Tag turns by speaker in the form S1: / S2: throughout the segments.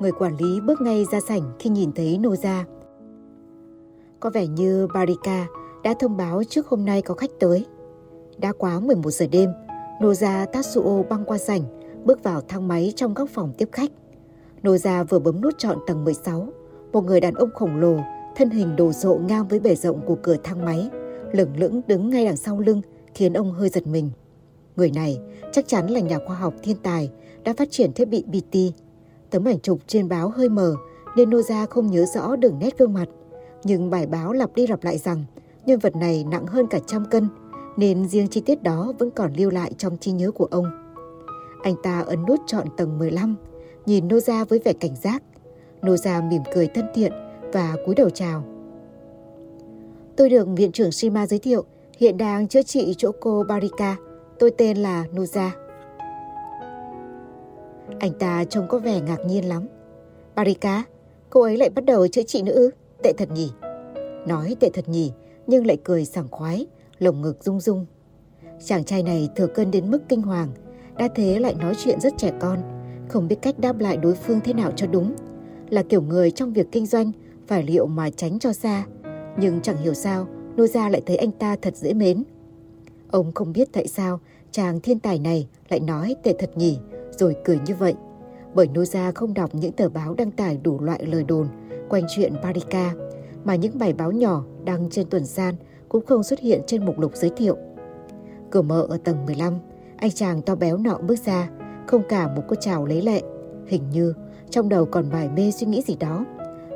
S1: Người quản lý bước ngay ra sảnh khi nhìn thấy Noza. Có vẻ như Barika đã thông báo trước hôm nay có khách tới. Đã quá 11 giờ đêm, Noza Tatsuo băng qua sảnh, bước vào thang máy trong góc phòng tiếp khách. Noza vừa bấm nút chọn tầng 16, một người đàn ông khổng lồ, thân hình đồ sộ ngang với bề rộng của cửa thang máy, lửng lững đứng ngay đằng sau lưng khiến ông hơi giật mình. Người này chắc chắn là nhà khoa học thiên tài đã phát triển thiết bị BT. Tấm ảnh chụp trên báo hơi mờ nên Noza không nhớ rõ đường nét gương mặt. Nhưng bài báo lặp đi lặp lại rằng nhân vật này nặng hơn cả trăm cân nên riêng chi tiết đó vẫn còn lưu lại trong trí nhớ của ông. Anh ta ấn nút chọn tầng 15, nhìn Noza với vẻ cảnh giác. Noza mỉm cười thân thiện và cúi đầu chào. Tôi được viện trưởng Shima giới thiệu, hiện đang chữa trị chỗ cô Barika. Tôi tên là Noza. Anh ta trông có vẻ ngạc nhiên lắm. Barika, cô ấy lại bắt đầu chữa trị nữa ư? Tệ thật nhỉ? Nói tệ thật nhỉ, nhưng lại cười sảng khoái, lồng ngực rung rung. Chàng trai này thừa cân đến mức kinh hoàng, đã thế lại nói chuyện rất trẻ con, không biết cách đáp lại đối phương thế nào cho đúng. Là kiểu người trong việc kinh doanh phải liệu mà tránh cho xa. Nhưng chẳng hiểu sao, Nô Gia lại thấy anh ta thật dễ mến. Ông không biết tại sao chàng thiên tài này lại nói tệ thật nhỉ, rồi cười như vậy. Bởi Noza không đọc những tờ báo đăng tải đủ loại lời đồn quanh chuyện Barika, mà những bài báo nhỏ đăng trên tuần san cũng không xuất hiện trên mục lục giới thiệu. Cửa mở ở tầng 15, anh chàng to béo nọ bước ra, không cả một cô chào lấy lệ. Hình như trong đầu còn bài mê suy nghĩ gì đó.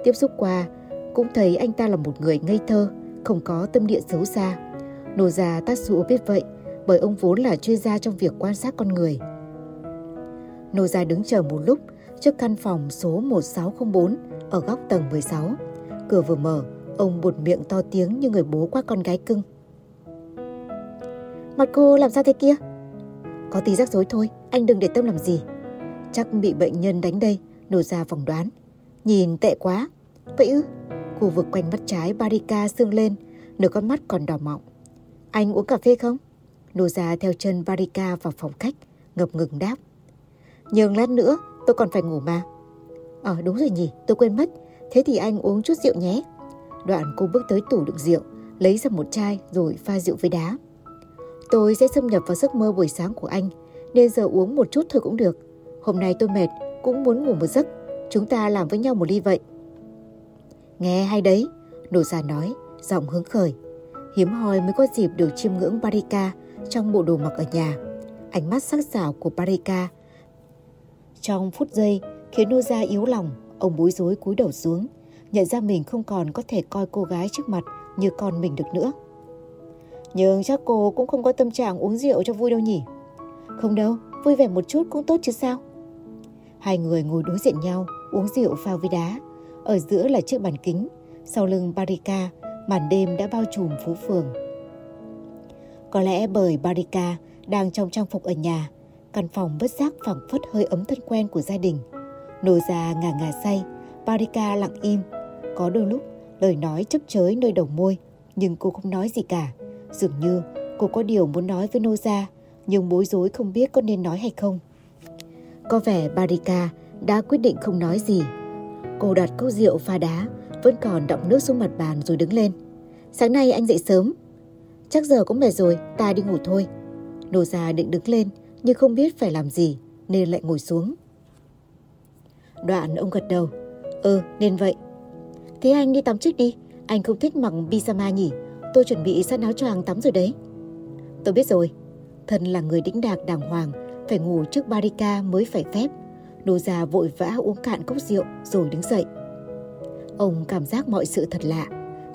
S1: Tiếp xúc qua, cũng thấy anh ta là một người ngây thơ, không có tâm địa xấu xa. Nô già Tatsuo biết vậy, bởi ông vốn là chuyên gia trong việc quan sát con người. Nô gia đứng chờ một lúc trước căn phòng số 1604 ở góc tầng 16. Cửa vừa mở, ông buột miệng to tiếng như người bố qua con gái cưng. Mặt cô làm sao thế kia? Có tí rắc rối thôi, anh đừng để tâm làm gì. Chắc bị bệnh nhân đánh đây, nổ ra vòng đoán. Nhìn tệ quá. Vậy ư? Khu vực quanh mắt trái Barika sưng lên, nửa con mắt còn đỏ mọng. Anh uống cà phê không? Nô ra theo chân Barika vào phòng khách, ngập ngừng đáp. Nhưng lát nữa, tôi còn phải ngủ mà. Ờ đúng rồi nhỉ, tôi quên mất. Thế thì anh uống chút rượu nhé. Đoạn cô bước tới tủ đựng rượu, lấy ra một chai rồi pha rượu với đá. Tôi sẽ xâm nhập vào giấc mơ buổi sáng của anh, nên giờ uống một chút thôi cũng được. Hôm nay tôi mệt, cũng muốn ngủ một giấc. Chúng ta làm với nhau một ly vậy. Nghe hay đấy, nổ già nói, giọng hứng khởi. Hiếm hoi mới có dịp được chiêm ngưỡng Barika trong bộ đồ mặc ở nhà. Ánh mắt sắc sảo của Barika trong phút giây khiến nô gia yếu lòng, ông bối rối cúi đầu xuống, nhận ra mình không còn có thể coi cô gái trước mặt như con mình được nữa. Nhưng chắc cô cũng không có tâm trạng uống rượu cho vui đâu nhỉ? Không đâu, vui vẻ một chút cũng tốt chứ sao? Hai người ngồi đối diện nhau, uống rượu pha với đá. Ở giữa là chiếc bàn kính, sau lưng Barika, màn đêm đã bao trùm phố phường. Có lẽ bởi Barika đang trong trang phục ở nhà, căn phòng bất giác phẳng phất hơi ấm thân quen của gia đình. Nô già ngả ngả say, Barika lặng im. Có đôi lúc lời nói chấp chới nơi đầu môi, nhưng cô không nói gì cả. Dường như cô có điều muốn nói với Nô gia, nhưng bối rối không biết có nên nói hay không. Có vẻ Barika đã quyết định không nói gì. Cô đặt cốc rượu pha đá, vẫn còn đọng nước xuống mặt bàn rồi đứng lên. Sáng nay anh dậy sớm. Chắc giờ cũng mệt rồi, ta đi ngủ thôi. Nô gia định đứng lên, nhưng không biết phải làm gì, nên lại ngồi xuống. Đoạn ông gật đầu. Ừ, nên vậy. Thế anh đi tắm trước đi, anh không thích mặc pyjama nhỉ? Tôi chuẩn bị sẵn áo choàng tắm rồi đấy. Tôi biết rồi, thân là người đĩnh đạc đàng hoàng, phải ngủ trước barika mới phải phép. Nô già vội vã uống cạn cốc rượu rồi đứng dậy. Ông cảm giác mọi sự thật lạ.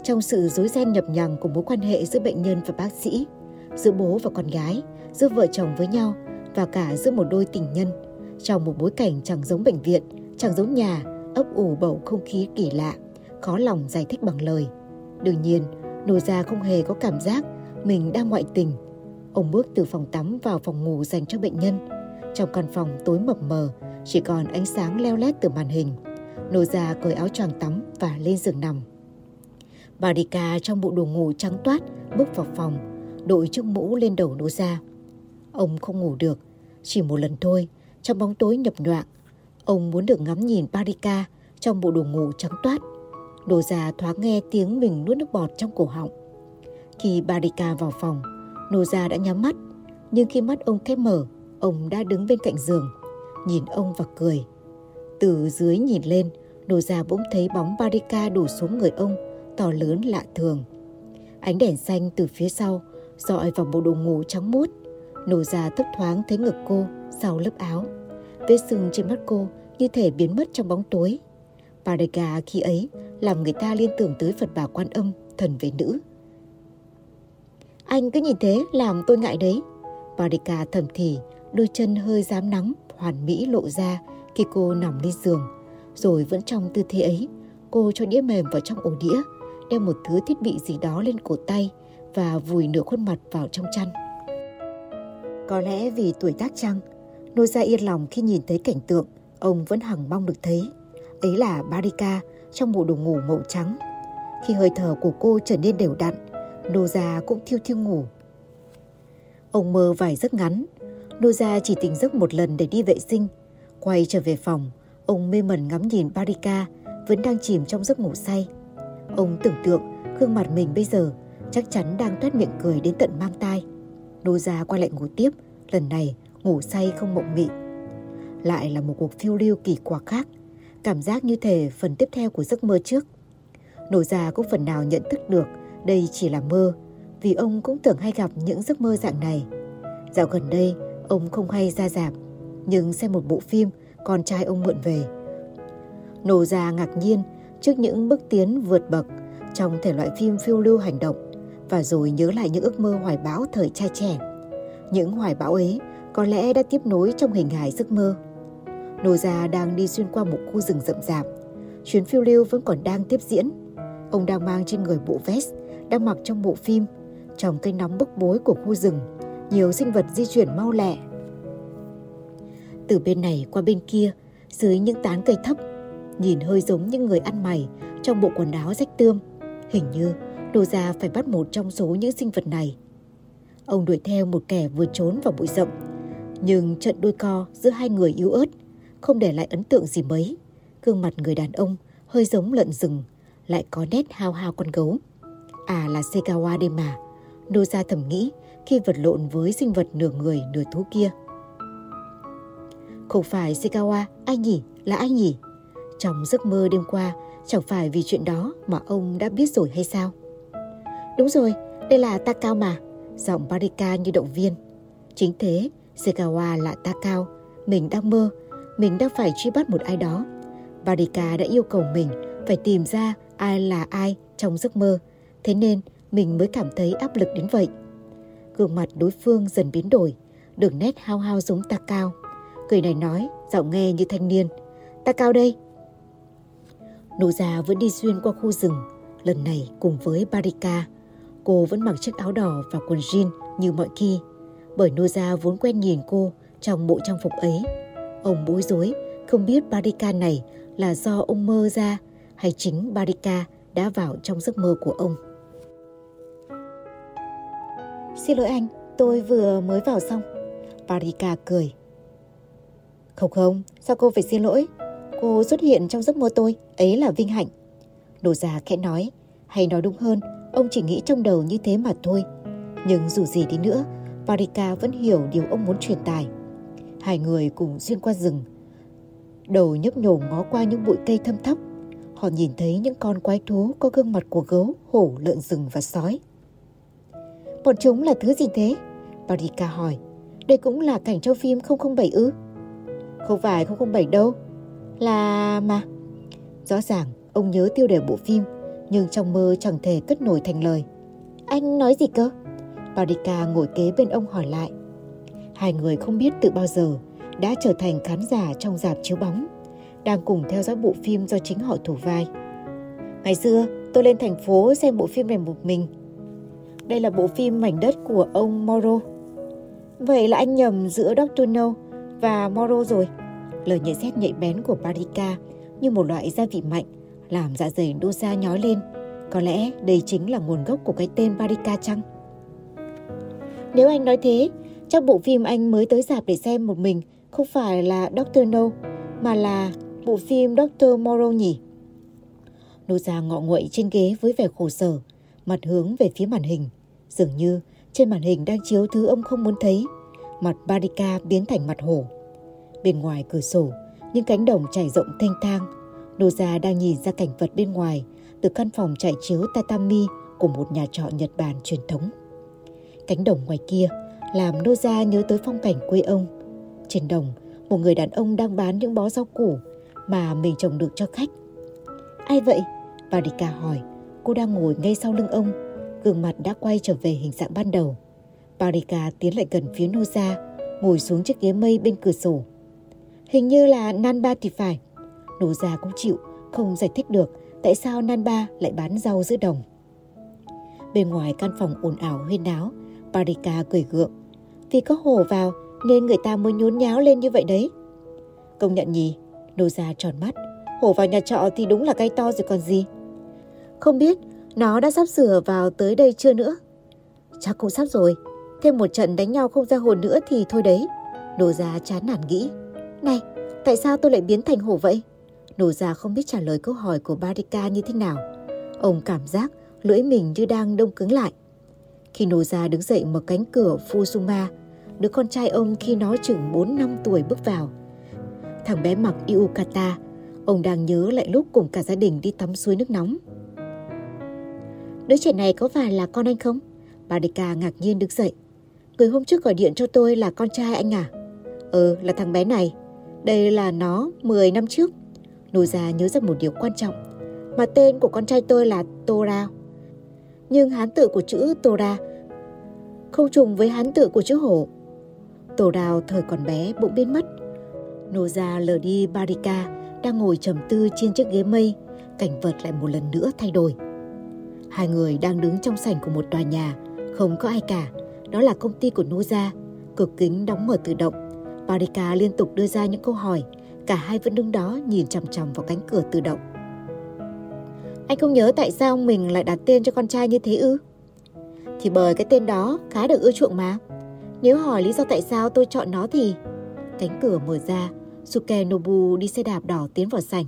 S1: Trong sự rối ren nhập nhằng của mối quan hệ giữa bệnh nhân và bác sĩ, giữa bố và con gái, giữa vợ chồng với nhau và cả giữa một đôi tình nhân. Trong một bối cảnh chẳng giống bệnh viện, chẳng giống nhà, ấp ủ bầu không khí kỳ lạ, khó lòng giải thích bằng lời. Đương nhiên, Nô Gia không hề có cảm giác mình đang ngoại tình. Ông bước từ phòng tắm vào phòng ngủ dành cho bệnh nhân. Trong căn phòng tối mập mờ, chỉ còn ánh sáng leo lét từ màn hình. Nô Gia cởi áo choàng tắm và lên giường nằm. Bà Đika trong bộ đồ ngủ trắng toát bước vào phòng, đội chiếc mũ lên đầu Nô Gia. Ông không ngủ được, chỉ một lần thôi, trong bóng tối nhập nhoạng. Ông muốn được ngắm nhìn Barika trong bộ đồ ngủ trắng toát. Đồ già thoáng nghe tiếng mình nuốt nước bọt trong cổ họng. Khi Barika vào phòng, Nô già đã nhắm mắt, nhưng khi mắt ông khép mở, ông đã đứng bên cạnh giường, nhìn ông và cười. Từ dưới nhìn lên, Nô già bỗng thấy bóng Barika đổ xuống người ông, to lớn lạ thường. Ánh đèn xanh từ phía sau dọi vào bộ đồ ngủ trắng muốt. Nổ ra thấp thoáng thấy ngực cô sau lớp áo. Vết sưng trên mắt cô như thể biến mất trong bóng tối. Parega khi ấy làm người ta liên tưởng tới Phật bà Quan Âm, thần về nữ. Anh cứ nhìn thế làm tôi ngại đấy. Parika thầm thì, đôi chân hơi dám nắng, hoàn mỹ lộ ra khi cô nằm lên giường. Rồi vẫn trong tư thế ấy, cô cho đĩa mềm vào trong ổ đĩa, đeo một thứ thiết bị gì đó lên cổ tay và vùi nửa khuôn mặt vào trong chăn. Có lẽ vì tuổi tác chăng, Nô-ra yên lòng khi nhìn thấy cảnh tượng ông vẫn hằng mong được thấy. Ấy là Barika trong bộ đồ ngủ màu trắng. Khi hơi thở của cô trở nên đều đặn, Nô Gia cũng thiêu thiêu ngủ. Ông mơ vài giấc ngắn, Nô Gia chỉ tỉnh giấc một lần để đi vệ sinh. Quay trở về phòng, ông mê mẩn ngắm nhìn Barika vẫn đang chìm trong giấc ngủ say. Ông tưởng tượng gương mặt mình bây giờ chắc chắn đang toét miệng cười đến tận mang tai. Nô Gia quay lại ngủ tiếp, lần này ngủ say không mộng mị. Lại là một cuộc phiêu lưu kỳ quặc khác, cảm giác như thể phần tiếp theo của giấc mơ trước. Nô Gia cũng phần nào nhận thức được đây chỉ là mơ, vì ông cũng tưởng hay gặp những giấc mơ dạng này. Dạo gần đây, ông không hay ra dạp, nhưng xem một bộ phim con trai ông mượn về. Nô Gia ngạc nhiên trước những bước tiến vượt bậc trong thể loại phim phiêu lưu hành động và rồi nhớ lại những ước mơ hoài bão thời trai trẻ. Những hoài bão ấy có lẽ đã tiếp nối trong hình hài giấc mơ. Nô Gia đang đi xuyên qua một khu rừng rậm rạp. Chuyến phiêu lưu vẫn còn đang tiếp diễn. Ông đang mang trên người bộ vest, đang mặc trong bộ phim. Trong cây nóng bức bối của khu rừng, nhiều sinh vật di chuyển mau lẹ. Từ bên này qua bên kia, dưới những tán cây thấp, nhìn hơi giống những người ăn mày trong bộ quần áo rách tươm. Hình như Nô Gia phải bắt một trong số những sinh vật này. Ông đuổi theo một kẻ vừa trốn vào bụi rậm, nhưng trận đôi co giữa hai người yếu ớt không để lại ấn tượng gì mấy. Gương mặt người đàn ông hơi giống lợn rừng, lại có nét hao hao con gấu. À là Segawa đây mà. Nô ra thầm nghĩ khi vật lộn với sinh vật nửa người nửa thú kia. Không phải Segawa, ai nhỉ? Là ai nhỉ? Trong giấc mơ đêm qua, chẳng phải vì chuyện đó mà ông đã biết rồi hay sao? Đúng rồi, đây là Takao mà. Giọng Barika như động viên. Chính thế, Segawa là Takao. Mình đang mơ, mình đang phải truy bắt một ai đó. Barika đã yêu cầu mình phải tìm ra ai là ai trong giấc mơ. Thế nên mình mới cảm thấy áp lực đến vậy. Gương mặt đối phương dần biến đổi, đường nét hao hao giống Takao. Người này nói, giọng nghe như thanh niên. Takao đây. Nô già vẫn đi xuyên qua khu rừng, lần này cùng với Barika. Cô vẫn mặc chiếc áo đỏ và quần jean như mọi khi, bởi Noza vốn quen nhìn cô trong bộ trang phục ấy. Ông bối rối, không biết Barika này là do ông mơ ra hay chính Barika đã vào trong giấc mơ của ông. Xin lỗi anh, tôi vừa mới vào xong. Barika cười. Không không, sao cô phải xin lỗi? Cô xuất hiện trong giấc mơ tôi, ấy là vinh hạnh. Đồ già khẽ nói, hay nói đúng hơn, ông chỉ nghĩ trong đầu như thế mà thôi. Nhưng dù gì đi nữa, Parika vẫn hiểu điều ông muốn truyền tải. Hai người cùng xuyên qua rừng. Đầu nhấp nhổ ngó qua những bụi cây thâm thấp. Họ nhìn thấy những con quái thú có gương mặt của gấu, hổ, lợn rừng và sói. Bọn chúng là thứ gì thế? Parika hỏi. Đây cũng là cảnh trong phim 007 ư? Không phải 007 đâu. Là mà. Rõ ràng ông nhớ tiêu đề bộ phim nhưng trong mơ chẳng thể cất nổi thành lời. Anh nói gì cơ? Parika ngồi kế bên ông hỏi lại. Hai người không biết từ bao giờ đã trở thành khán giả trong dạp chiếu bóng, đang cùng theo dõi bộ phim do chính họ thủ vai. Ngày xưa, tôi lên thành phố xem bộ phim này một mình. Đây là bộ phim mảnh đất của ông Moro. Vậy là anh nhầm giữa Dr. No và Moro rồi. Lời nhận xét nhạy bén của Parika như một loại gia vị mạnh làm dạ dày Doja nhói lên. Có lẽ đây chính là nguồn gốc của cái tên Barika chăng? Nếu anh nói thế, chắc bộ phim anh mới tới dạp để xem một mình không phải là Dr. No, mà là bộ phim Dr. Moreau nhỉ? Doja ngọ nguậy trên ghế với vẻ khổ sở, mặt hướng về phía màn hình. Dường như trên màn hình đang chiếu thứ ông không muốn thấy. Mặt Barika biến thành mặt hổ. Bên ngoài cửa sổ, những cánh đồng trải rộng thanh thang. Noza đang nhìn ra cảnh vật bên ngoài từ căn phòng trải chiếu tatami của một nhà trọ Nhật Bản truyền thống. Cánh đồng ngoài kia làm Noza nhớ tới phong cảnh quê ông. Trên đồng, một người đàn ông đang bán những bó rau củ mà mình trồng được cho khách. Ai vậy? Barika hỏi. Cô đang ngồi ngay sau lưng ông, gương mặt đã quay trở về hình dạng ban đầu. Barika tiến lại gần phía Noza, ngồi xuống chiếc ghế mây bên cửa sổ. Hình như là Nanba thì phải. Noza cũng chịu, không giải thích được tại sao Nan Ba lại bán rau giữa đồng. Bên ngoài căn phòng ồn ào huyên náo, Parika cười gượng. Vì có hổ vào nên người ta mới nhốn nháo lên như vậy đấy. Công nhận nhỉ, Noza tròn mắt. Hổ vào nhà trọ thì đúng là cây to rồi còn gì. Không biết nó đã sắp sửa vào tới đây chưa nữa. Chắc cũng sắp rồi. Thêm một trận đánh nhau không ra hồn nữa thì thôi đấy. Nô gia chán nản nghĩ. Này, tại sao tôi lại biến thành hổ vậy? Nổ ra không biết trả lời câu hỏi của Barika như thế nào. Ông cảm giác lưỡi mình như đang đông cứng lại. Khi Nô gia đứng dậy mở cánh cửa Fusuma, đứa con trai ông khi nó chừng 4 năm tuổi bước vào. Thằng bé mặc yukata, ông đang nhớ lại lúc cùng cả gia đình đi tắm suối nước nóng. Đứa trẻ này có phải là con anh không? Barika ngạc nhiên đứng dậy. Người hôm trước gọi điện cho tôi là con trai anh à? Ừ, là thằng bé này. Đây là nó 10 năm trước. Noza nhớ ra một điều quan trọng. Mà tên của con trai tôi là Tora. Nhưng hán tự của chữ Tora không trùng với hán tự của chữ hổ. Tổ đào thời còn bé bỗng biến mất. Noza lờ đi Barika đang ngồi trầm tư trên chiếc ghế mây. Cảnh vật lại một lần nữa thay đổi. Hai người đang đứng trong sảnh của một tòa nhà, không có ai cả. Đó là công ty của Noza, cửa kính đóng mở tự động. Barika liên tục đưa ra những câu hỏi, cả hai vẫn đứng đó nhìn chằm chằm vào cánh cửa tự động. Anh không nhớ tại sao mình lại đặt tên cho con trai như thế ư? Thì bởi cái tên đó khá được ưa chuộng mà. Nếu hỏi lý do tại sao tôi chọn nó thì... Cánh cửa mở ra, Sukenobu đi xe đạp đỏ tiến vào sảnh.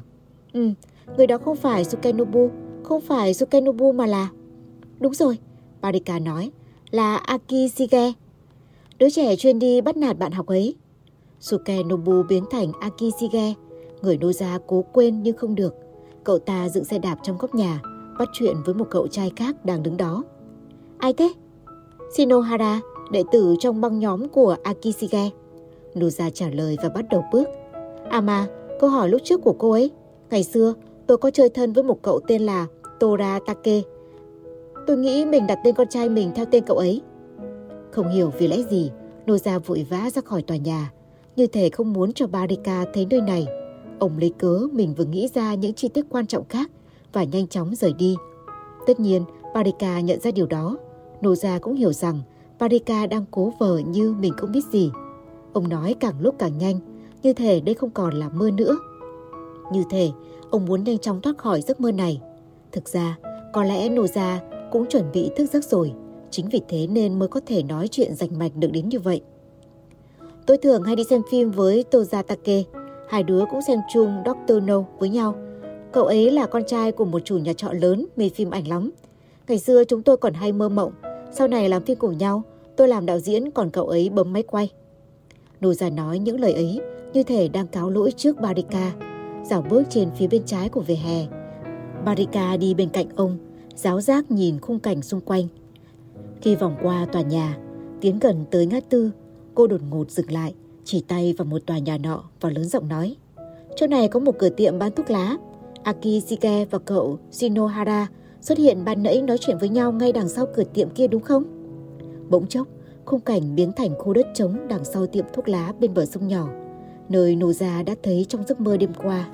S1: Ừ, người đó không phải Sukenobu, không phải Sukenobu mà là... Đúng rồi, Barika nói, là Akishige. Đứa trẻ chuyên đi bắt nạt bạn học ấy. Sukenobu biến thành Akishige. Người nô gia cố quên nhưng không được. Cậu ta dựng xe đạp trong góc nhà, bắt chuyện với một cậu trai khác đang đứng đó. Ai thế? Shinohara, đệ tử trong băng nhóm của Akishige. Nuza trả lời và bắt đầu bước. À mà, câu hỏi lúc trước của cô ấy. Ngày xưa, tôi có chơi thân với một cậu tên là Tora Take. Tôi nghĩ mình đặt tên con trai mình theo tên cậu ấy. Không hiểu vì lẽ gì, Noza vội vã ra khỏi tòa nhà. Như thể không muốn cho Barika thấy nơi này. Ông lấy cớ mình vừa nghĩ ra những chi tiết quan trọng khác và nhanh chóng rời đi. Tất nhiên, Barika nhận ra điều đó. Noza cũng hiểu rằng Barika đang cố vờ như mình không biết gì. Ông nói càng lúc càng nhanh, như thể đây không còn là mơ nữa. Như thể ông muốn nhanh chóng thoát khỏi giấc mơ này. Thực ra, có lẽ Noza cũng chuẩn bị thức giấc rồi, chính vì thế nên mới có thể nói chuyện rành mạch được đến như vậy. Tôi thường hay đi xem phim với Tozatake, hai đứa cũng xem chung Doctor No với nhau. Cậu ấy là con trai của một chủ nhà trọ lớn mê phim ảnh lắm. Ngày xưa chúng tôi còn hay mơ mộng, sau này làm phim cùng nhau, tôi làm đạo diễn còn cậu ấy bấm máy quay. Nô già nói những lời ấy như thể đang cáo lỗi trước Barika, dạo bước trên phía bên trái của vỉa hè. Barika đi bên cạnh ông, giáo giác nhìn khung cảnh xung quanh. Khi vòng qua tòa nhà, tiến gần tới ngã tư, cô đột ngột dừng lại, chỉ tay vào một tòa nhà nọ và lớn giọng nói. Chỗ này có một cửa tiệm bán thuốc lá. Akishike và cậu Shinohara xuất hiện ban nãy nói chuyện với nhau ngay đằng sau cửa tiệm kia đúng không? Bỗng chốc, khung cảnh biến thành khu đất trống đằng sau tiệm thuốc lá bên bờ sông nhỏ, nơi Noza đã thấy trong giấc mơ đêm qua.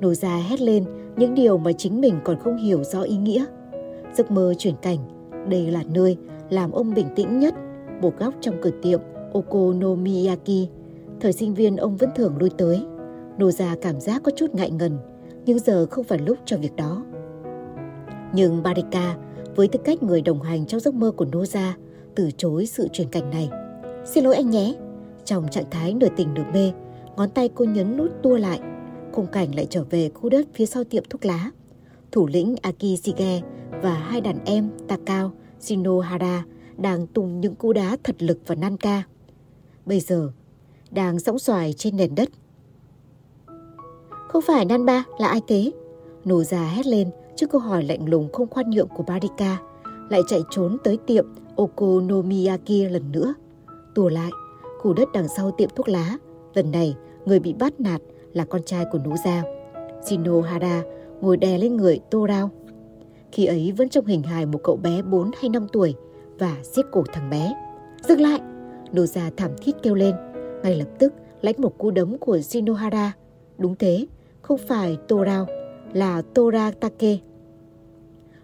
S1: Noza hét lên những điều mà chính mình còn không hiểu rõ ý nghĩa. Giấc mơ chuyển cảnh, đây là nơi làm ông bình tĩnh nhất, một góc trong cửa tiệm Okonomiyaki. Thời sinh viên ông vẫn thường lui tới. Nô ra cảm giác có chút ngại ngần, nhưng giờ không phải lúc cho việc đó. Nhưng Barika, với tư cách người đồng hành trong giấc mơ của nô ra từ chối sự chuyển cảnh này. Xin lỗi anh nhé. Trong trạng thái nửa tình nửa mê, ngón tay cô nhấn nút tua lại. Khung cảnh lại trở về khu đất phía sau tiệm thuốc lá. Thủ lĩnh Akishige và hai đàn em Takao, Shinohara đang tung những cú đá thật lực vào Nanka. Bây giờ, đang sóng xoài trên nền đất. Không phải Nanba là ai thế? Nổ già hét lên trước câu hỏi lạnh lùng không khoan nhượng của Barika, lại chạy trốn tới tiệm Okonomiyaki lần nữa. Tùa lại, khu đất đằng sau tiệm thuốc lá, lần này người bị bắt nạt là con trai của Nú Gia. Shinohara ngồi đè lên người Torao. Khi ấy vẫn trong hình hài một cậu bé 4 hay 5 tuổi và siết cổ thằng bé. Dừng lại! Nô Gia thảm thiết kêu lên. Ngay lập tức lãnh một cú đấm của Shinohara. Đúng thế, không phải Torao, là Toratake.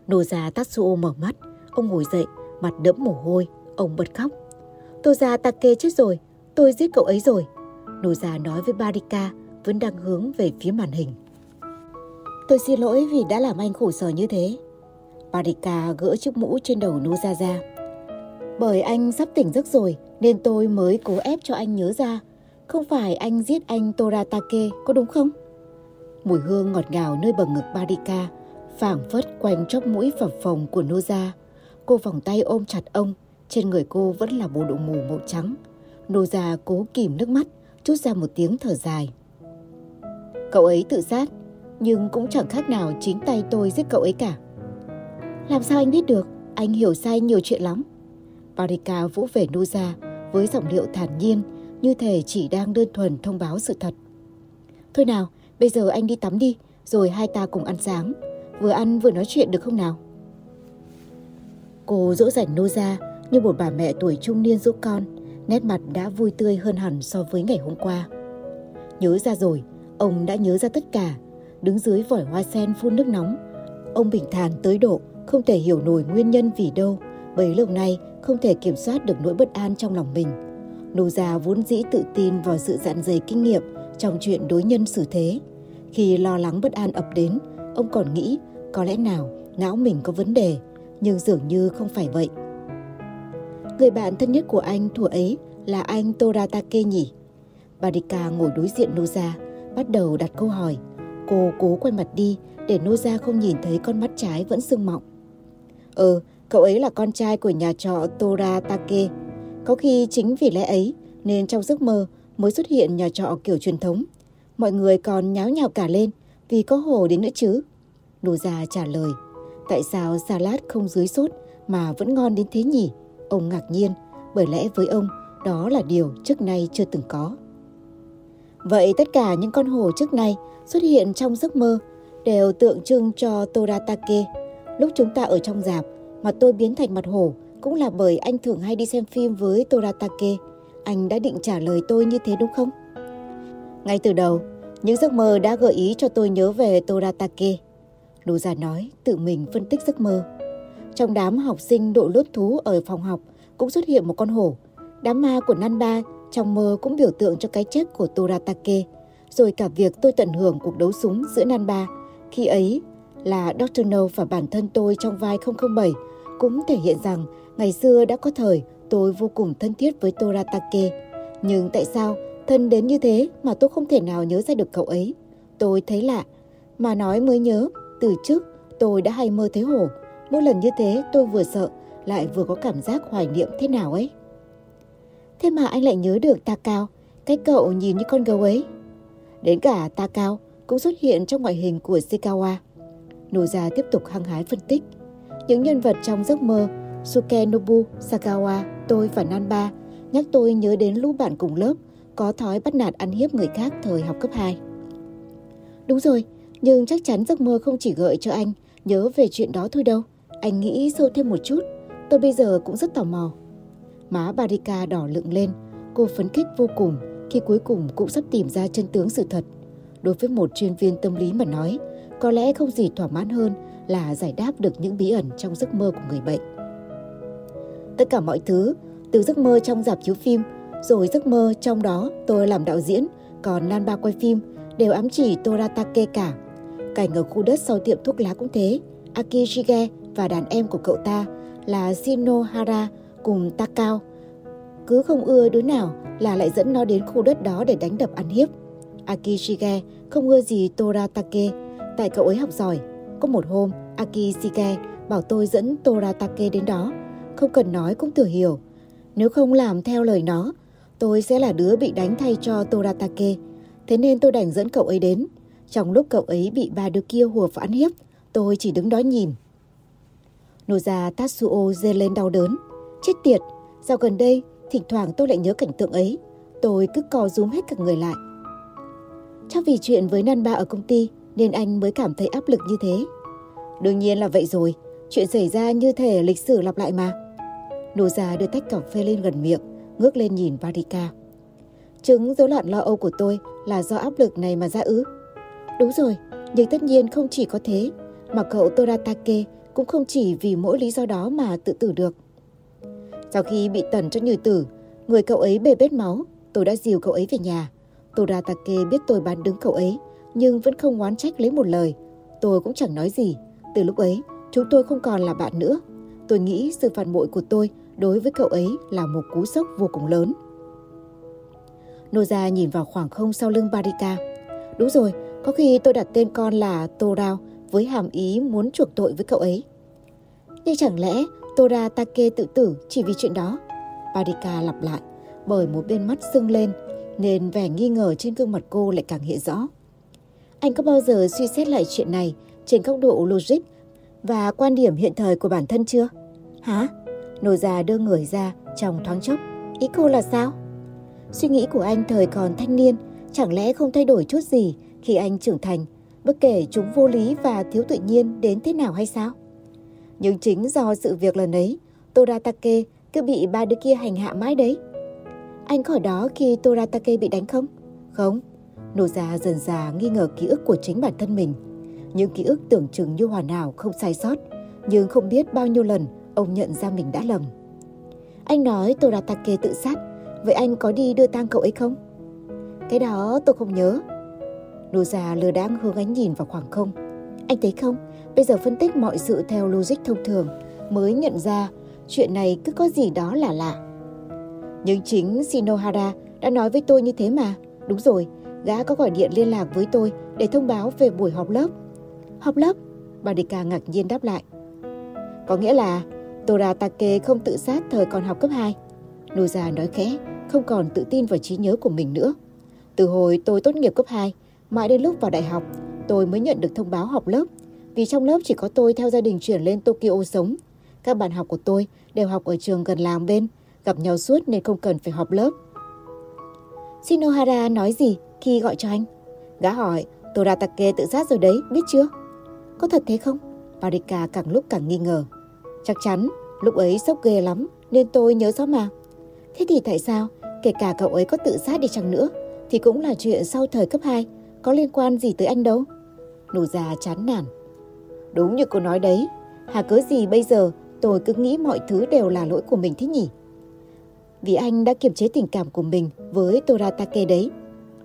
S1: Nô Gia Tatsuo mở mắt, ông ngồi dậy, mặt đẫm mồ hôi, ông bật khóc. Toratake chết rồi, tôi giết cậu ấy rồi. Nô Gia nói với Barika, vẫn đang hướng về phía màn hình. Tôi xin lỗi vì đã làm anh khổ sở như thế. Barika gỡ chiếc mũ trên đầu Nô Gia ra. Bởi anh sắp tỉnh giấc rồi nên tôi mới cố ép cho anh nhớ ra. Không phải anh giết anh Toratake có đúng không? Mùi hương ngọt ngào nơi bờ ngực Barika phảng phất quanh chóp mũi phập phồng của Noza. Cô vòng tay ôm chặt ông, trên người cô vẫn là bộ đồ mù màu trắng. Noza cố kìm nước mắt, chút ra một tiếng thở dài. Cậu ấy tự sát, nhưng cũng chẳng khác nào chính tay tôi giết cậu ấy cả. Làm sao anh biết được? Anh hiểu sai nhiều chuyện lắm. Barika vỗ về Noza với giọng điệu thản nhiên, như thể chỉ đang đơn thuần thông báo sự thật. Thôi nào, bây giờ anh đi tắm đi, rồi hai ta cùng ăn sáng. Vừa ăn vừa nói chuyện được không nào? Cô dỗ dành Noza như một bà mẹ tuổi trung niên dỗ con, nét mặt đã vui tươi hơn hẳn so với ngày hôm qua. Nhớ ra rồi, ông đã nhớ ra tất cả, đứng dưới vòi hoa sen phun nước nóng. Ông bình thản tới độ không thể hiểu nổi nguyên nhân vì đâu, bấy lâu nay không thể kiểm soát được nỗi bất an trong lòng mình. Nô gia vốn dĩ tự tin vào sự dạn dày kinh nghiệm trong chuyện đối nhân xử thế. Khi lo lắng bất an ập đến, ông còn nghĩ có lẽ nào não mình có vấn đề, nhưng dường như không phải vậy. Người bạn thân nhất của anh thủa ấy là anh Toratake nhỉ? Barika ngồi đối diện Noza, bắt đầu đặt câu hỏi. Cô cố quay mặt đi để Noza không nhìn thấy con mắt trái vẫn sưng mọng. Ờ, cậu ấy là con trai của nhà trọ Toratake. Có khi chính vì lẽ ấy nên trong giấc mơ mới xuất hiện nhà trọ kiểu truyền thống. Mọi người còn nháo nhào cả lên vì có hồ đến nữa chứ. Noza trả lời, tại sao salad không dưới sốt mà vẫn ngon đến thế nhỉ? Ông ngạc nhiên, bởi lẽ với ông đó là điều trước nay chưa từng có. Vậy tất cả những con hồ trước nay xuất hiện trong giấc mơ đều tượng trưng cho Toratake. Lúc chúng ta ở trong dạp, mặt tôi biến thành mặt hổ cũng là bởi anh thường hay đi xem phim với Toratake. Anh đã định trả lời tôi như thế đúng không? Ngay từ đầu, những giấc mơ đã gợi ý cho tôi nhớ về Toratake. Lô già nói, tự mình phân tích giấc mơ. Trong đám học sinh đội lốt thú ở phòng học cũng xuất hiện một con hổ. Đám ma của Nanba trong mơ cũng biểu tượng cho cái chết của Toratake. Rồi cả việc tôi tận hưởng cuộc đấu súng giữa Nanba. Khi ấy là Dr. No và bản thân tôi trong vai 007 cũng thể hiện rằng ngày xưa đã có thời tôi vô cùng thân thiết với Toratake. Nhưng tại sao thân đến như thế mà tôi không thể nào nhớ ra được cậu ấy? Tôi thấy lạ, mà nói mới nhớ, từ trước tôi đã hay mơ thấy hổ. Mỗi lần như thế tôi vừa sợ, lại vừa có cảm giác hoài niệm thế nào ấy. Thế mà anh lại nhớ được ta cao, cái cậu nhìn như con gấu ấy. Đến cả ta cao cũng xuất hiện trong ngoại hình của Sekawa. Noza tiếp tục hăng hái phân tích. Những nhân vật trong giấc mơ Sukenobu, Sakawa, tôi và Nanba nhắc tôi nhớ đến lũ bạn cùng lớp có thói bắt nạt ăn hiếp người khác thời học cấp 2. Đúng rồi, nhưng chắc chắn giấc mơ không chỉ gợi cho anh nhớ về chuyện đó thôi đâu. Anh nghĩ sâu thêm một chút, tôi bây giờ cũng rất tò mò. Má Barika đỏ lựng lên, cô phấn khích vô cùng khi cuối cùng cũng sắp tìm ra chân tướng sự thật. Đối với một chuyên viên tâm lý mà nói, có lẽ không gì thỏa mãn hơn là giải đáp được những bí ẩn trong giấc mơ của người bệnh. Tất cả mọi thứ, từ giấc mơ trong dạp chiếu phim, rồi giấc mơ trong đó tôi làm đạo diễn, còn Nan Ba quay phim, đều ám chỉ Toratake cả. Cảnh ở khu đất sau tiệm thuốc lá cũng thế, Akishige và đàn em của cậu ta là Shinohara cùng Takao. Cứ không ưa đứa nào là lại dẫn nó đến khu đất đó để đánh đập ăn hiếp. Akishige không ưa gì Toratake, tại cậu ấy học giỏi. Có một hôm, Akishige bảo tôi dẫn Toratake đến đó. Không cần nói cũng tự hiểu. Nếu không làm theo lời nó, tôi sẽ là đứa bị đánh thay cho Toratake. Thế nên tôi đành dẫn cậu ấy đến. Trong lúc cậu ấy bị ba đứa kia hùa và ăn hiếp, tôi chỉ đứng đó nhìn. Noza Tatsuo dê lên đau đớn. Chết tiệt, dạo gần đây, thỉnh thoảng tôi lại nhớ cảnh tượng ấy. Tôi cứ co rúm hết cả người lại. Chắc vì chuyện với Nan Ba ở công ty nên anh mới cảm thấy áp lực như thế. Đương nhiên là vậy rồi, chuyện xảy ra như thể lịch sử lặp lại mà. Nô già đưa tách cà phê lên gần miệng, ngước lên nhìn Varika. Chứng rối loạn lo âu của tôi là do áp lực này mà ra ứ. Đúng rồi, nhưng tất nhiên không chỉ có thế, mà cậu Toratake cũng không chỉ vì mỗi lý do đó mà tự tử được. Sau khi bị tần cho như tử, người cậu ấy bê bết máu, tôi đã dìu cậu ấy về nhà. Toratake biết tôi bán đứng cậu ấy, nhưng vẫn không oán trách lấy một lời. Tôi cũng chẳng nói gì. Từ lúc ấy, chúng tôi không còn là bạn nữa. Tôi nghĩ sự phản bội của tôi đối với cậu ấy là một cú sốc vô cùng lớn. Noza nhìn vào khoảng không sau lưng Barika. Đúng rồi, có khi tôi đặt tên con là Torao với hàm ý muốn chuộc tội với cậu ấy. Nhưng chẳng lẽ Tora Take tự tử chỉ vì chuyện đó? Barika lặp lại, bởi một bên mắt sưng lên, nên vẻ nghi ngờ trên gương mặt cô lại càng hiện rõ. Anh có bao giờ suy xét lại chuyện này trên góc độ logic và quan điểm hiện thời của bản thân chưa? Hả? Nô già đưa người ra trong thoáng chốc. Ý cô là sao? Suy nghĩ của anh thời còn thanh niên chẳng lẽ không thay đổi chút gì khi anh trưởng thành, bất kể chúng vô lý và thiếu tự nhiên đến thế nào hay sao? Nhưng chính do sự việc lần ấy, Toratake cứ bị ba đứa kia hành hạ mãi đấy. Anh có ở đó khi Toratake bị đánh không? Không. Nô gia dần già nghi ngờ ký ức của chính bản thân mình. Những ký ức tưởng chừng như hoàn hảo không sai sót, nhưng không biết bao nhiêu lần ông nhận ra mình đã lầm. Anh nói Toratake tự sát, vậy anh có đi đưa tang cậu ấy không? Cái đó tôi không nhớ. Nô gia lừa đáng hướng ánh nhìn vào khoảng không. Anh thấy không, bây giờ phân tích mọi sự theo logic thông thường mới nhận ra chuyện này cứ có gì đó là lạ. Nhưng chính Shinohara đã nói với tôi như thế mà. Đúng rồi, gã có gọi điện liên lạc với tôi để thông báo về buổi họp lớp. Họp lớp? Bà Badika ngạc nhiên đáp lại. Có nghĩa là Toratake không tự sát thời còn học cấp 2. Noza nói khẽ, không còn tự tin vào trí nhớ của mình nữa. Từ hồi tôi tốt nghiệp cấp 2, mãi đến lúc vào đại học, tôi mới nhận được thông báo học lớp. Vì trong lớp chỉ có tôi theo gia đình chuyển lên Tokyo sống. Các bạn học của tôi đều học ở trường gần làng bên, gặp nhau suốt nên không cần phải họp lớp. Shinohara nói gì khi gọi cho anh? Gã hỏi, Toratake tự sát rồi đấy, biết chưa? Có thật thế không? Marika càng lúc càng nghi ngờ. Chắc chắn, lúc ấy sốc ghê lắm, nên tôi nhớ rõ mà. Thế thì tại sao, kể cả cậu ấy có tự sát đi chăng nữa, thì cũng là chuyện sau thời cấp 2, có liên quan gì tới anh đâu? Nụ già chán nản. Đúng như cô nói đấy, hà cớ gì bây giờ tôi cứ nghĩ mọi thứ đều là lỗi của mình thế nhỉ? Vì anh đã kiềm chế tình cảm của mình với Toratake đấy.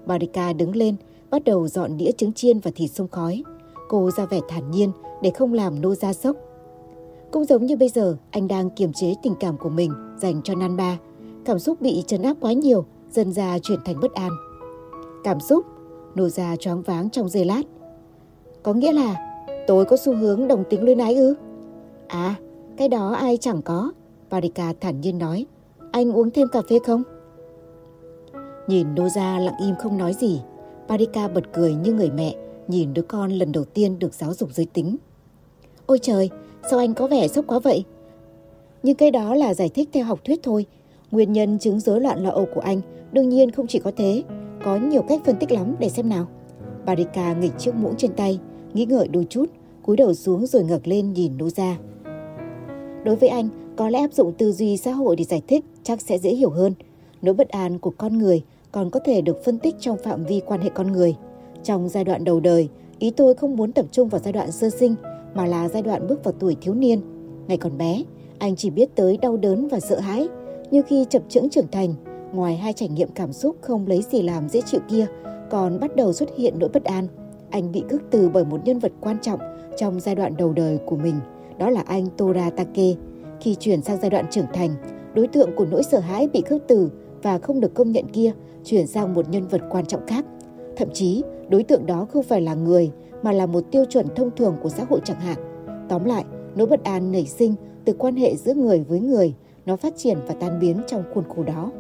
S1: Marika đứng lên, bắt đầu dọn đĩa trứng chiên và thịt sông khói. Cô ra vẻ thản nhiên để không làm nô ra sốc. Cũng giống như bây giờ, anh đang kiềm chế tình cảm của mình dành cho Nan Ba. Cảm xúc bị trấn áp quá nhiều, dần ra chuyển thành bất an. Cảm xúc, nô ra choáng váng trong giây lát. Có nghĩa là tôi có xu hướng đồng tính luyến ái ư? À, cái đó ai chẳng có. Parika thản nhiên nói. Anh uống thêm cà phê không? Nhìn Noza lặng im không nói gì. Parika bật cười như người mẹ nhìn đứa con lần đầu tiên được giáo dục giới tính. Ôi trời, sao anh có vẻ sốc quá vậy? Nhưng cái đó là giải thích theo học thuyết thôi. Nguyên nhân chứng rối loạn lo âu của anh đương nhiên không chỉ có thế, có nhiều cách phân tích lắm để xem nào. Barika nghịch chiếc muỗng trên tay, nghĩ ngợi đôi chút, cúi đầu xuống rồi ngẩng lên nhìn Noza. Đối với anh, có lẽ áp dụng tư duy xã hội để giải thích chắc sẽ dễ hiểu hơn. Nỗi bất an của con người còn có thể được phân tích trong phạm vi quan hệ con người. Trong giai đoạn đầu đời, ý tôi không muốn tập trung vào giai đoạn sơ sinh mà là giai đoạn bước vào tuổi thiếu niên. Ngày còn bé, anh chỉ biết tới đau đớn và sợ hãi. Nhưng khi chập chững trưởng thành, ngoài hai trải nghiệm cảm xúc không lấy gì làm dễ chịu kia, còn bắt đầu xuất hiện nỗi bất an. Anh bị khước từ bởi một nhân vật quan trọng trong giai đoạn đầu đời của mình, đó là anh Tora Take. Khi chuyển sang giai đoạn trưởng thành, đối tượng của nỗi sợ hãi bị khước từ và không được công nhận kia chuyển sang một nhân vật quan trọng khác. Thậm chí, đối tượng đó không phải là người mà là một tiêu chuẩn thông thường của xã hội chẳng hạn. Tóm lại, nỗi bất an nảy sinh từ quan hệ giữa người với người, nó phát triển và tan biến trong khuôn khổ đó.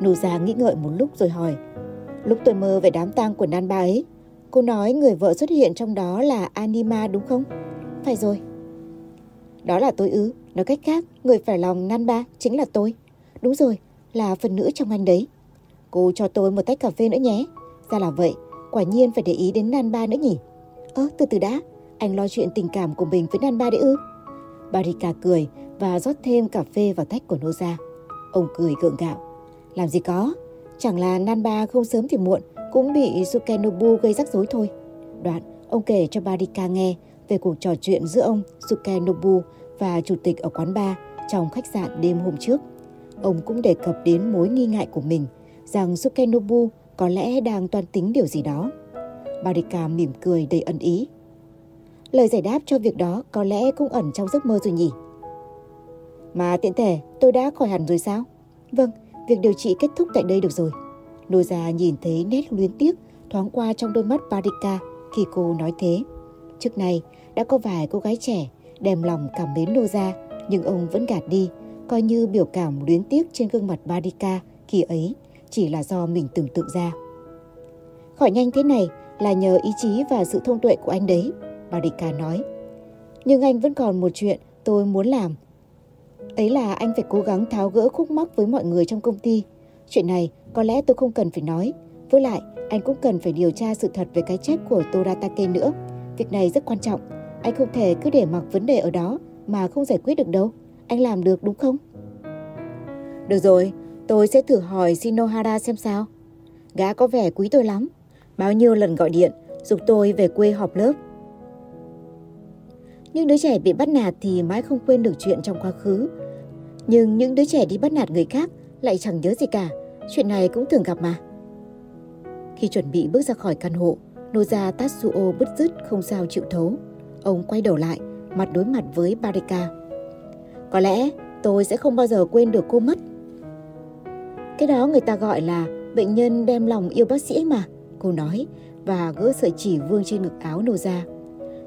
S1: Nô già nghĩ ngợi một lúc rồi hỏi, lúc tôi mơ về đám tang của Nan Ba ấy, cô nói người vợ xuất hiện trong đó là Anima đúng không? Phải rồi. Đó là tôi ư, nói cách khác, người phải lòng Nan Ba chính là tôi. Đúng rồi, là phần nữ trong anh đấy. Cô cho tôi một tách cà phê nữa nhé. Ra là vậy, quả nhiên phải để ý đến Nan Ba nữa nhỉ. Ơ, từ từ đã, anh lo chuyện tình cảm của mình với Nan Ba đấy ư? Barika cười và rót thêm cà phê vào tách của Noza. Ông cười gượng gạo. Làm gì có, chẳng là Nan Ba không sớm thì muộn cũng bị Sukenobu gây rắc rối thôi. Đoạn, ông kể cho Barika nghe về cuộc trò chuyện giữa ông Sukenobu và chủ tịch ở quán bar trong khách sạn đêm hôm trước. Ông cũng đề cập đến mối nghi ngại của mình rằng Sukenobu có lẽ đang toan tính điều gì đó. Barika mỉm cười đầy ân ý. Lời giải đáp cho việc đó có lẽ cũng ẩn trong giấc mơ rồi nhỉ. Mà tiện thể tôi đã khỏi hẳn rồi sao? Vâng, việc điều trị kết thúc tại đây được rồi. Nô già nhìn thấy nét luyến tiếc thoáng qua trong đôi mắt Barika khi cô nói thế. Trước này đã có vài cô gái trẻ đem lòng cảm mến Nô gia nhưng ông vẫn gạt đi, coi như biểu cảm luyến tiếc trên gương mặt Barika khi ấy chỉ là do mình tưởng tượng ra. Khỏi nhanh thế này là nhờ ý chí và sự thông tuệ của anh đấy, Barika nói. Nhưng anh vẫn còn một chuyện tôi muốn làm. Ấy là anh phải cố gắng tháo gỡ khúc mắc với mọi người trong công ty. Chuyện này có lẽ tôi không cần phải nói. Với lại, anh cũng cần phải điều tra sự thật về cái chết của Toratake nữa. Việc này rất quan trọng. Anh không thể cứ để mặc vấn đề ở đó mà không giải quyết được đâu. Anh làm được đúng không? Được rồi, tôi sẽ thử hỏi Shinohara xem sao. Gã có vẻ quý tôi lắm. Bao nhiêu lần gọi điện, dục tôi về quê họp lớp. Những đứa trẻ bị bắt nạt thì mãi không quên được chuyện trong quá khứ. Nhưng những đứa trẻ đi bắt nạt người khác lại chẳng nhớ gì cả. Chuyện này cũng thường gặp mà. Khi chuẩn bị bước ra khỏi căn hộ, Noza Tatsuo bứt rứt không sao chịu thấu. Ông quay đầu lại, mặt đối mặt với Barika. Có lẽ tôi sẽ không bao giờ quên được cô mất. Cái đó người ta gọi là bệnh nhân đem lòng yêu bác sĩ mà, cô nói và gỡ sợi chỉ vương trên ngực áo Noza.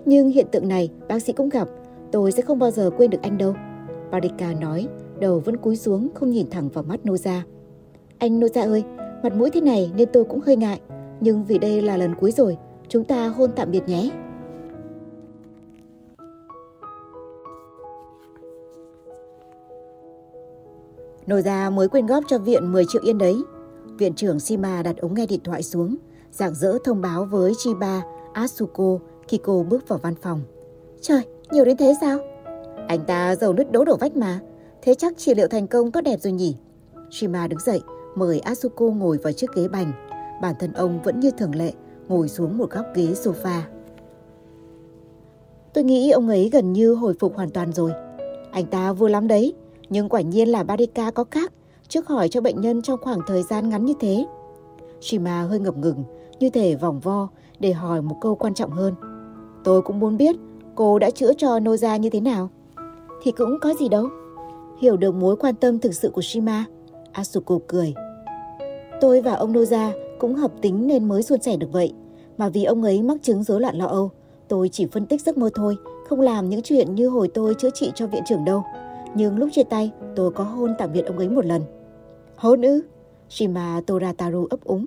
S1: Nhưng hiện tượng này bác sĩ cũng gặp, tôi sẽ không bao giờ quên được anh đâu. Parika nói, đầu vẫn cúi xuống không nhìn thẳng vào mắt Noza. Anh Noza ơi, mặt mũi thế này nên tôi cũng hơi ngại, nhưng vì đây là lần cuối rồi, chúng ta hôn tạm biệt nhé. Nổi ra mới quyên góp cho viện 10 triệu yên đấy. Viện trưởng Shima đặt ống nghe điện thoại xuống, dạng dỡ thông báo với Chiba Asuko khi cô bước vào văn phòng. Trời, nhiều đến thế sao? Anh ta giàu nứt đố đổ vách mà. Thế chắc trị liệu thành công tốt đẹp rồi nhỉ? Shima đứng dậy, mời Asuko ngồi vào chiếc ghế bành. Bản thân ông vẫn như thường lệ, ngồi xuống một góc ghế sofa. Tôi nghĩ ông ấy gần như hồi phục hoàn toàn rồi. Anh ta vui lắm đấy, nhưng quả nhiên là Barika có khác trước hỏi cho bệnh nhân trong khoảng thời gian ngắn như thế. Shima hơi ngập ngừng, như thể vòng vo để hỏi một câu quan trọng hơn. Tôi cũng muốn biết cô đã chữa cho Noza như thế nào. Thì cũng có gì đâu. Hiểu được mối quan tâm thực sự của Shima, Asuko cười. Tôi và ông Noza cũng hợp tính nên mới suôn sẻ được vậy. Mà vì ông ấy mắc chứng rối loạn lo âu, tôi chỉ phân tích giấc mơ thôi, không làm những chuyện như hồi tôi chữa trị cho viện trưởng đâu. Nhưng lúc chia tay, tôi có hôn tạm biệt ông ấy một lần. Hôn ư? Shima Torataru ấp úng.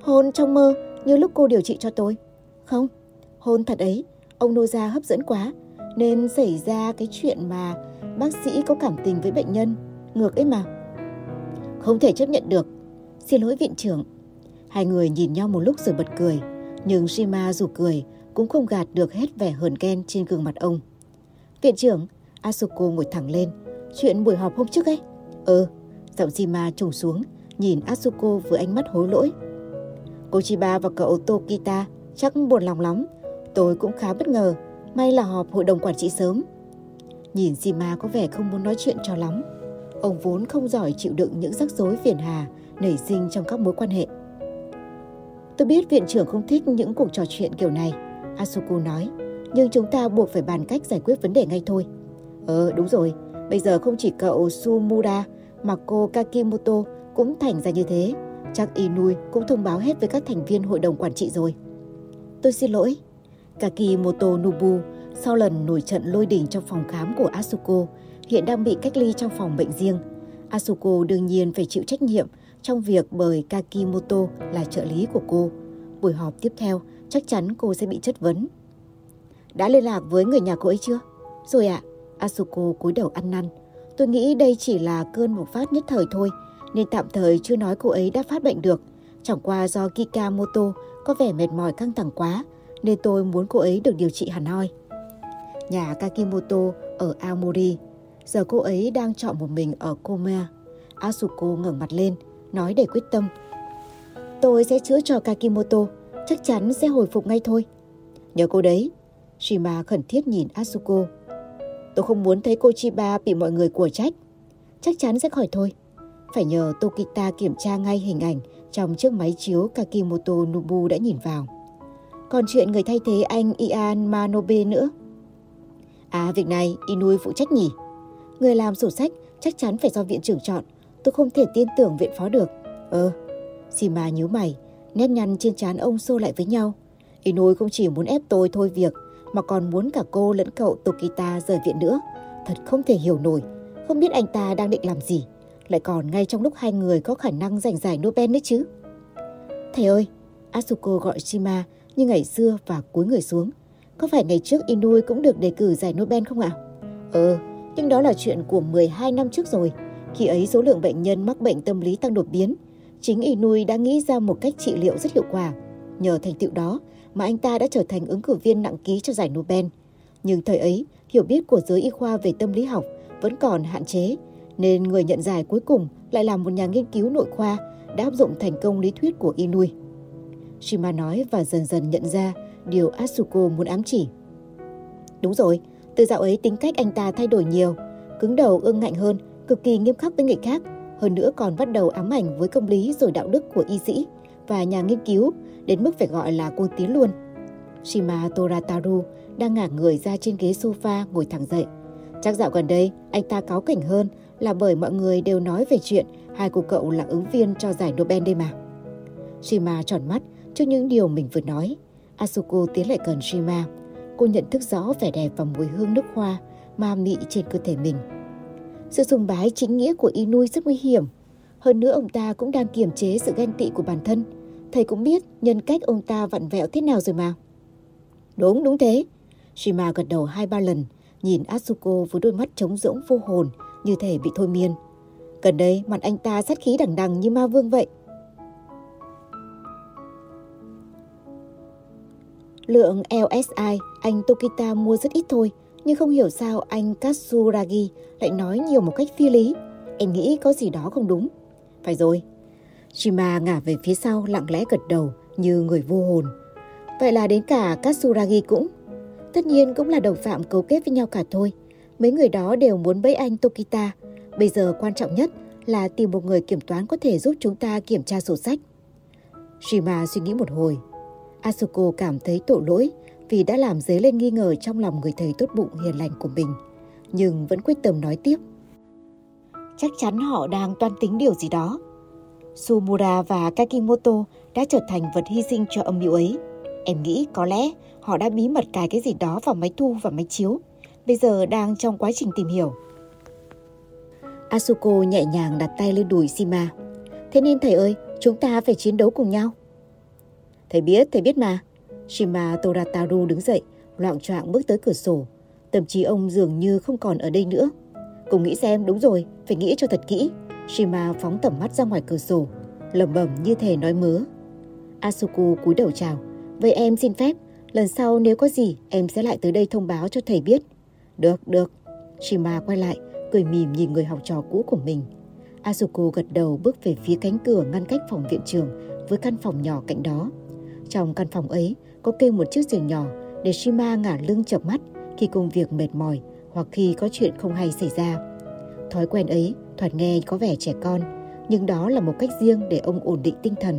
S1: Hôn trong mơ như lúc cô điều trị cho tôi. Không, hôn thật ấy, ông Noza hấp dẫn quá, nên xảy ra cái chuyện mà bác sĩ có cảm tình với bệnh nhân, ngược ấy mà. Không thể chấp nhận được. Xin lỗi viện trưởng. Hai người nhìn nhau một lúc rồi bật cười, nhưng Shima dù cười cũng không gạt được hết vẻ hờn ghen trên gương mặt ông. Viện trưởng, Asuko ngồi thẳng lên. Chuyện buổi họp hôm trước ấy. Ừ, giọng Shima trùng xuống, nhìn Asuko với ánh mắt hối lỗi. Cô Chiba và cậu Tokita chắc buồn lòng lắm. Tôi cũng khá bất ngờ, may là họp hội đồng quản trị sớm. Nhìn Shima có vẻ không muốn nói chuyện cho lắm. Ông vốn không giỏi chịu đựng những rắc rối phiền hà nảy sinh trong các mối quan hệ. Tôi biết viện trưởng không thích những cuộc trò chuyện kiểu này, Asuko nói, nhưng chúng ta buộc phải bàn cách giải quyết vấn đề ngay thôi. Ờ, đúng rồi, bây giờ không chỉ cậu Sumura mà cô Kakimoto cũng thành ra như thế. Chắc Inui cũng thông báo hết với các thành viên hội đồng quản trị rồi. Tôi xin lỗi. Kakimoto Nobu sau lần nổi trận lôi đỉnh trong phòng khám của Asuko hiện đang bị cách ly trong phòng bệnh riêng. Asuko đương nhiên phải chịu trách nhiệm trong việc bởi Kakimoto là trợ lý của cô. Buổi họp tiếp theo, chắc chắn cô sẽ bị chất vấn. Đã liên lạc với người nhà cô ấy chưa? Rồi ạ, à, Asuko cúi đầu ăn năn. Tôi nghĩ đây chỉ là cơn bộc phát nhất thời thôi, nên tạm thời chưa nói cô ấy đã phát bệnh được. Chẳng qua do Kikamoto có vẻ mệt mỏi căng thẳng quá, nên tôi muốn cô ấy được điều trị hẳn hoi. Nhà Kakimoto ở Aomori, giờ cô ấy đang chọn một mình ở Koma. Asuko ngẩng mặt lên, nói để quyết tâm. Tôi sẽ chữa cho Kakimoto, chắc chắn sẽ hồi phục ngay thôi. Nhớ cô đấy. Shima khẩn thiết nhìn Asuko. Tôi không muốn thấy cô Chiba bị mọi người của trách. Chắc chắn sẽ khỏi thôi. Phải nhờ Tokita kiểm tra ngay hình ảnh trong chiếc máy chiếu Kakimoto Nobu đã nhìn vào. Còn chuyện người thay thế anh Ian Manobe nữa. À, việc này Inui phụ trách nhỉ? Người làm sổ sách chắc chắn phải do viện trưởng chọn. Tôi không thể tin tưởng viện phó được. Ờ, Shima nhíu mày, nét nhăn trên trán ông xô lại với nhau. Inui không chỉ muốn ép tôi thôi việc, mà còn muốn cả cô lẫn cậu Tokita rời viện nữa. Thật không thể hiểu nổi, không biết anh ta đang định làm gì. Lại còn ngay trong lúc hai người có khả năng giành giải Nobel nữa chứ. Thầy ơi, Asuko gọi Shima như ngày xưa và cúi người xuống. Có phải ngày trước Inui cũng được đề cử giải Nobel không ạ? Ờ, nhưng đó là chuyện của 12 năm trước rồi. Khi ấy số lượng bệnh nhân mắc bệnh tâm lý tăng đột biến. Chính Inui đã nghĩ ra một cách trị liệu rất hiệu quả. Nhờ thành tựu đó mà anh ta đã trở thành ứng cử viên nặng ký cho giải Nobel. Nhưng thời ấy, hiểu biết của giới y khoa về tâm lý học vẫn còn hạn chế, nên người nhận giải cuối cùng lại là một nhà nghiên cứu nội khoa đã áp dụng thành công lý thuyết của Inui. Shima nói và dần dần nhận ra điều Asuko muốn ám chỉ. Đúng rồi, từ dạo ấy tính cách anh ta thay đổi nhiều, cứng đầu ương ngạnh hơn, cực kỳ nghiêm khắc với người khác, hơn nữa còn bắt đầu ám ảnh với công lý rồi đạo đức của y sĩ và nhà nghiên cứu, đến mức phải gọi là cô tiến luôn. Shima Torataru đang ngả người ra trên ghế sofa ngồi thẳng dậy. Chắc dạo gần đây, anh ta cáu cảnh hơn là bởi mọi người đều nói về chuyện hai cô cậu là ứng viên cho giải Nobel đây mà. Shima tròn mắt trước những điều mình vừa nói. Asuko tiến lại gần Shima. Cô nhận thức rõ vẻ đẹp và mùi hương nước hoa, ma mị trên cơ thể mình. Sự sùng bái chính nghĩa của Inui rất nguy hiểm. Hơn nữa, ông ta cũng đang kiềm chế sự ghen tị của bản thân Thầy cũng biết nhân cách ông ta vặn vẹo thế nào rồi mà. Đúng, đúng thế. Shima gật đầu hai ba lần, nhìn Asuko với đôi mắt trống rỗng vô hồn, như thể bị thôi miên. Gần đây, mặt anh ta sát khí đằng đằng như ma vương vậy. Lượng LSI anh Tokita mua rất ít thôi, nhưng không hiểu sao anh Katsuragi lại nói nhiều một cách phi lý. Em nghĩ có gì đó không đúng. Phải rồi, Shima ngả về phía sau lặng lẽ gật đầu như người vô hồn. Vậy là đến cả Katsuragi cũng. Tất nhiên cũng là đồng phạm cấu kết với nhau cả thôi. Mấy người đó đều muốn bẫy anh Tokita. Bây giờ quan trọng nhất là tìm một người kiểm toán có thể giúp chúng ta kiểm tra sổ sách. Shima suy nghĩ một hồi. Asuko cảm thấy tội lỗi vì đã làm dấy lên nghi ngờ trong lòng người thầy tốt bụng hiền lành của mình. Nhưng vẫn quyết tâm nói tiếp. Chắc chắn họ đang toan tính điều gì đó. Sumura và Kakimoto đã trở thành vật hy sinh cho âm mưu ấy. Em nghĩ có lẽ họ đã bí mật cài cái gì đó vào máy thu và máy chiếu. Bây giờ đang trong quá trình tìm hiểu. Asuko nhẹ nhàng đặt tay lên đùi Shima. Thế nên thầy ơi, chúng ta phải chiến đấu cùng nhau. Thầy biết, thầy biết mà. Shima Torataru đứng dậy, loạn choạng bước tới cửa sổ. Tâm trí ông dường như không còn ở đây nữa. Cùng nghĩ xem, đúng rồi, phải nghĩ cho thật kỹ. Shima phóng tầm mắt ra ngoài cửa sổ, lẩm bẩm như thể nói mớ. Asuku cúi đầu chào. Vậy em xin phép, lần sau nếu có gì em sẽ lại tới đây thông báo cho thầy biết. Được, được. Shima quay lại, cười mỉm nhìn người học trò cũ của mình. Asuku gật đầu bước về phía cánh cửa ngăn cách phòng viện trường với căn phòng nhỏ cạnh đó. Trong căn phòng ấy có kê một chiếc giường nhỏ để Shima ngả lưng chập mắt khi công việc mệt mỏi hoặc khi có chuyện không hay xảy ra. Thói quen ấy thoạt nghe có vẻ trẻ con, nhưng đó là một cách riêng để ông ổn định tinh thần.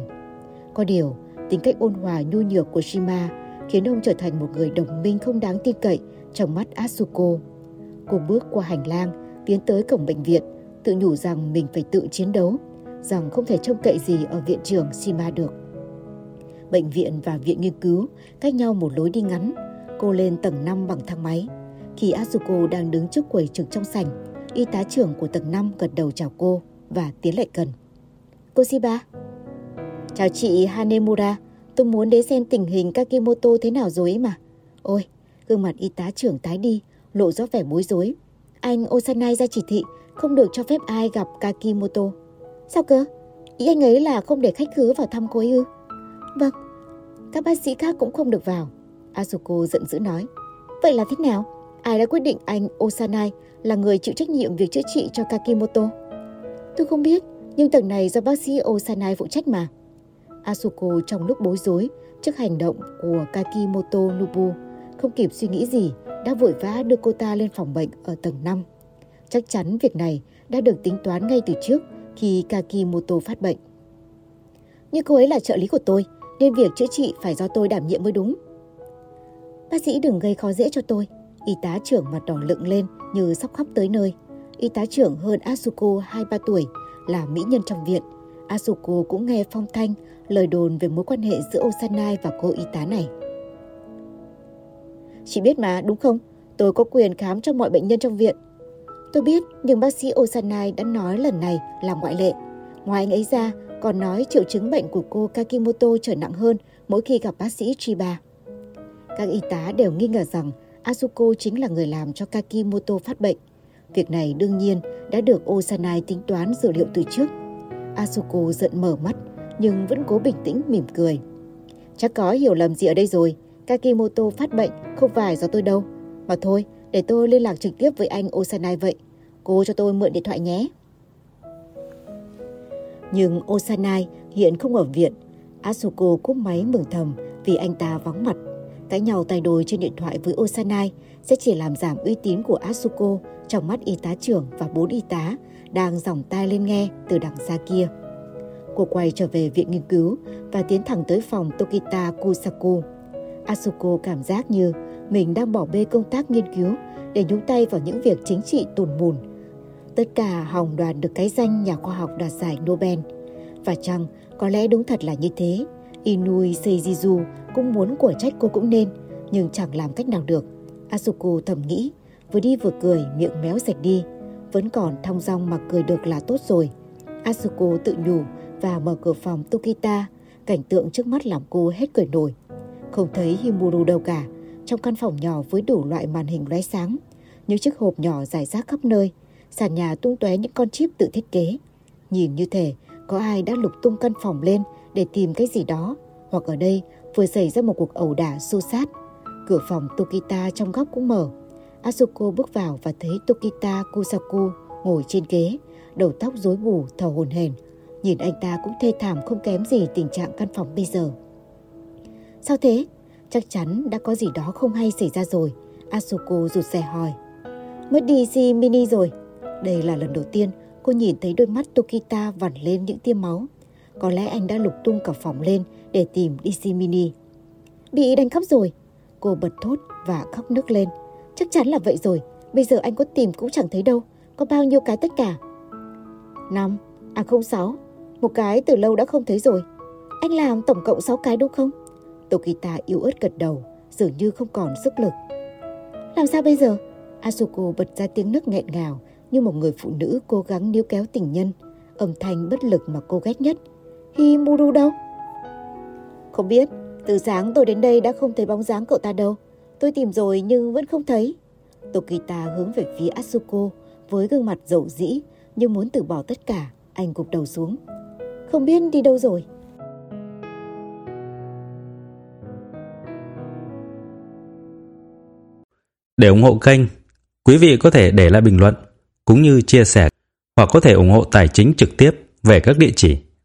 S1: Có điều, tính cách ôn hòa nhu nhược của Shima khiến ông trở thành một người đồng minh không đáng tin cậy trong mắt Asuko. Cô bước qua hành lang, tiến tới cổng bệnh viện, tự nhủ rằng mình phải tự chiến đấu, rằng không thể trông cậy gì ở viện trưởng Shima được. Bệnh viện và viện nghiên cứu cách nhau một lối đi ngắn. Cô lên tầng 5 bằng thang máy. Khi Asuko đang đứng trước quầy trực trong sảnh, y tá trưởng của tầng 5 gật đầu chào cô và tiến lại gần. Cô Shiba. Chào chị Hanemura, tôi muốn đến xem tình hình Kakimoto thế nào rồi ấy mà. Ôi, gương mặt y tá trưởng tái đi, lộ rõ vẻ bối rối. Anh Osanai ra chỉ thị, không được cho phép ai gặp Kakimoto. Sao cơ? Ý anh ấy là không để khách khứa vào thăm cô ấy ư? Vâng, các bác sĩ khác cũng không được vào. Asuko giận dữ nói. Vậy là thế nào? Ai đã quyết định anh Osanai là người chịu trách nhiệm việc chữa trị cho Kakimoto? Tôi không biết, nhưng tầng này do bác sĩ Osanai phụ trách mà. Asuko trong lúc bối rối trước hành động của Kakimoto Nobu không kịp suy nghĩ gì đã vội vã đưa cô ta lên phòng bệnh ở tầng 5. Chắc chắn việc này đã được tính toán ngay từ trước khi Kakimoto phát bệnh. Nhưng cô ấy là trợ lý của tôi, nên việc chữa trị phải do tôi đảm nhiệm mới đúng. Bác sĩ đừng gây khó dễ cho tôi. Y tá trưởng mặt đỏ lựng lên như sắp khóc tới nơi. Y tá trưởng hơn Asuko 2-3 tuổi, là mỹ nhân trong viện. Asuko cũng nghe phong thanh lời đồn về mối quan hệ giữa Osanai và cô y tá này. Chị biết mà, đúng không? Tôi có quyền khám cho mọi bệnh nhân trong viện. Tôi biết, nhưng bác sĩ Osanai đã nói lần này là ngoại lệ. Ngoài anh ấy ra, còn nói triệu chứng bệnh của cô Kakimoto trở nặng hơn mỗi khi gặp bác sĩ Chiba. Các y tá đều nghi ngờ rằng Asuko chính là người làm cho Kakimoto phát bệnh. Việc này đương nhiên đã được Osanai tính toán dữ liệu từ trước. Asuko giận mở mắt nhưng vẫn cố bình tĩnh mỉm cười. Chắc có hiểu lầm gì ở đây rồi. Kakimoto phát bệnh không phải do tôi đâu. Mà thôi, để tôi liên lạc trực tiếp với anh Osanai vậy. Cô cho tôi mượn điện thoại nhé. Nhưng Osanai hiện không ở viện. Asuko cúp máy mừng thầm vì anh ta vắng mặt. Cãi nhau tay đôi trên điện thoại với Osanai sẽ chỉ làm giảm uy tín của Asuko trong mắt y tá trưởng và bốn y tá đang dòng tai lên nghe từ đằng xa kia. Cô quay trở về viện nghiên cứu và tiến thẳng tới phòng Tokita Kusaku. Asuko cảm giác như mình đang bỏ bê công tác nghiên cứu để nhúng tay vào những việc chính trị tùn mùn. Tất cả hòng đoàn được cái danh nhà khoa học đoạt giải Nobel. Và chăng có lẽ đúng thật là như thế. Inui Seijizu cũng muốn của trách cô cũng nên, nhưng chẳng làm cách nào được. Asuko thầm nghĩ, vừa đi vừa cười, miệng méo sạch đi. Vẫn còn thong dong mà cười được là tốt rồi. Asuko tự nhủ và mở cửa phòng Tokita. Cảnh tượng trước mắt làm cô hết cười nổi. Không thấy Himuru đâu cả. Trong căn phòng nhỏ với đủ loại màn hình lóe sáng, những chiếc hộp nhỏ rải rác khắp nơi, sàn nhà tung tóe những con chip tự thiết kế. Nhìn như thể có ai đã lục tung căn phòng lên để tìm cái gì đó, hoặc ở đây vừa xảy ra một cuộc ẩu đả xô sát. Cửa phòng Tokita trong góc cũng mở. Asuko bước vào và thấy Tokita Kusaku ngồi trên ghế, đầu tóc rối bù, thở hồn hển. Nhìn anh ta cũng thê thảm không kém gì tình trạng căn phòng bây giờ. Sao thế? Chắc chắn đã có gì đó không hay xảy ra rồi. Asuko rụt rè hỏi. Mất đi si mini rồi. Đây là lần đầu tiên cô nhìn thấy đôi mắt Tokita vằn lên những tia máu. Có lẽ anh đã lục tung cả phòng lên để tìm DC Mini. Bị đánh cắp rồi. Cô bật thốt và khóc nức lên. Chắc chắn là vậy rồi. Bây giờ anh có tìm cũng chẳng thấy đâu. Có bao nhiêu cái tất cả? Năm, à không sáu. Một cái từ lâu đã không thấy rồi. Anh làm tổng cộng 6 cái đúng không? Tokita yếu ớt gật đầu, dường như không còn sức lực. Làm sao bây giờ? Asuko bật ra tiếng nức nghẹn ngào như một người phụ nữ cố gắng níu kéo tình nhân. Âm thanh bất lực mà cô ghét nhất. Himuru đâu? Không biết, từ sáng tôi đến đây đã không thấy bóng dáng cậu ta đâu. Tôi tìm rồi nhưng vẫn không thấy. Tokita hướng về phía Asuko với gương mặt dậu dĩ như muốn từ bỏ tất cả. Anh gục đầu xuống. Không biết đi đâu rồi.
S2: Để ủng hộ kênh, quý vị có thể để lại bình luận cũng như chia sẻ hoặc có thể ủng hộ tài chính trực tiếp về các địa chỉ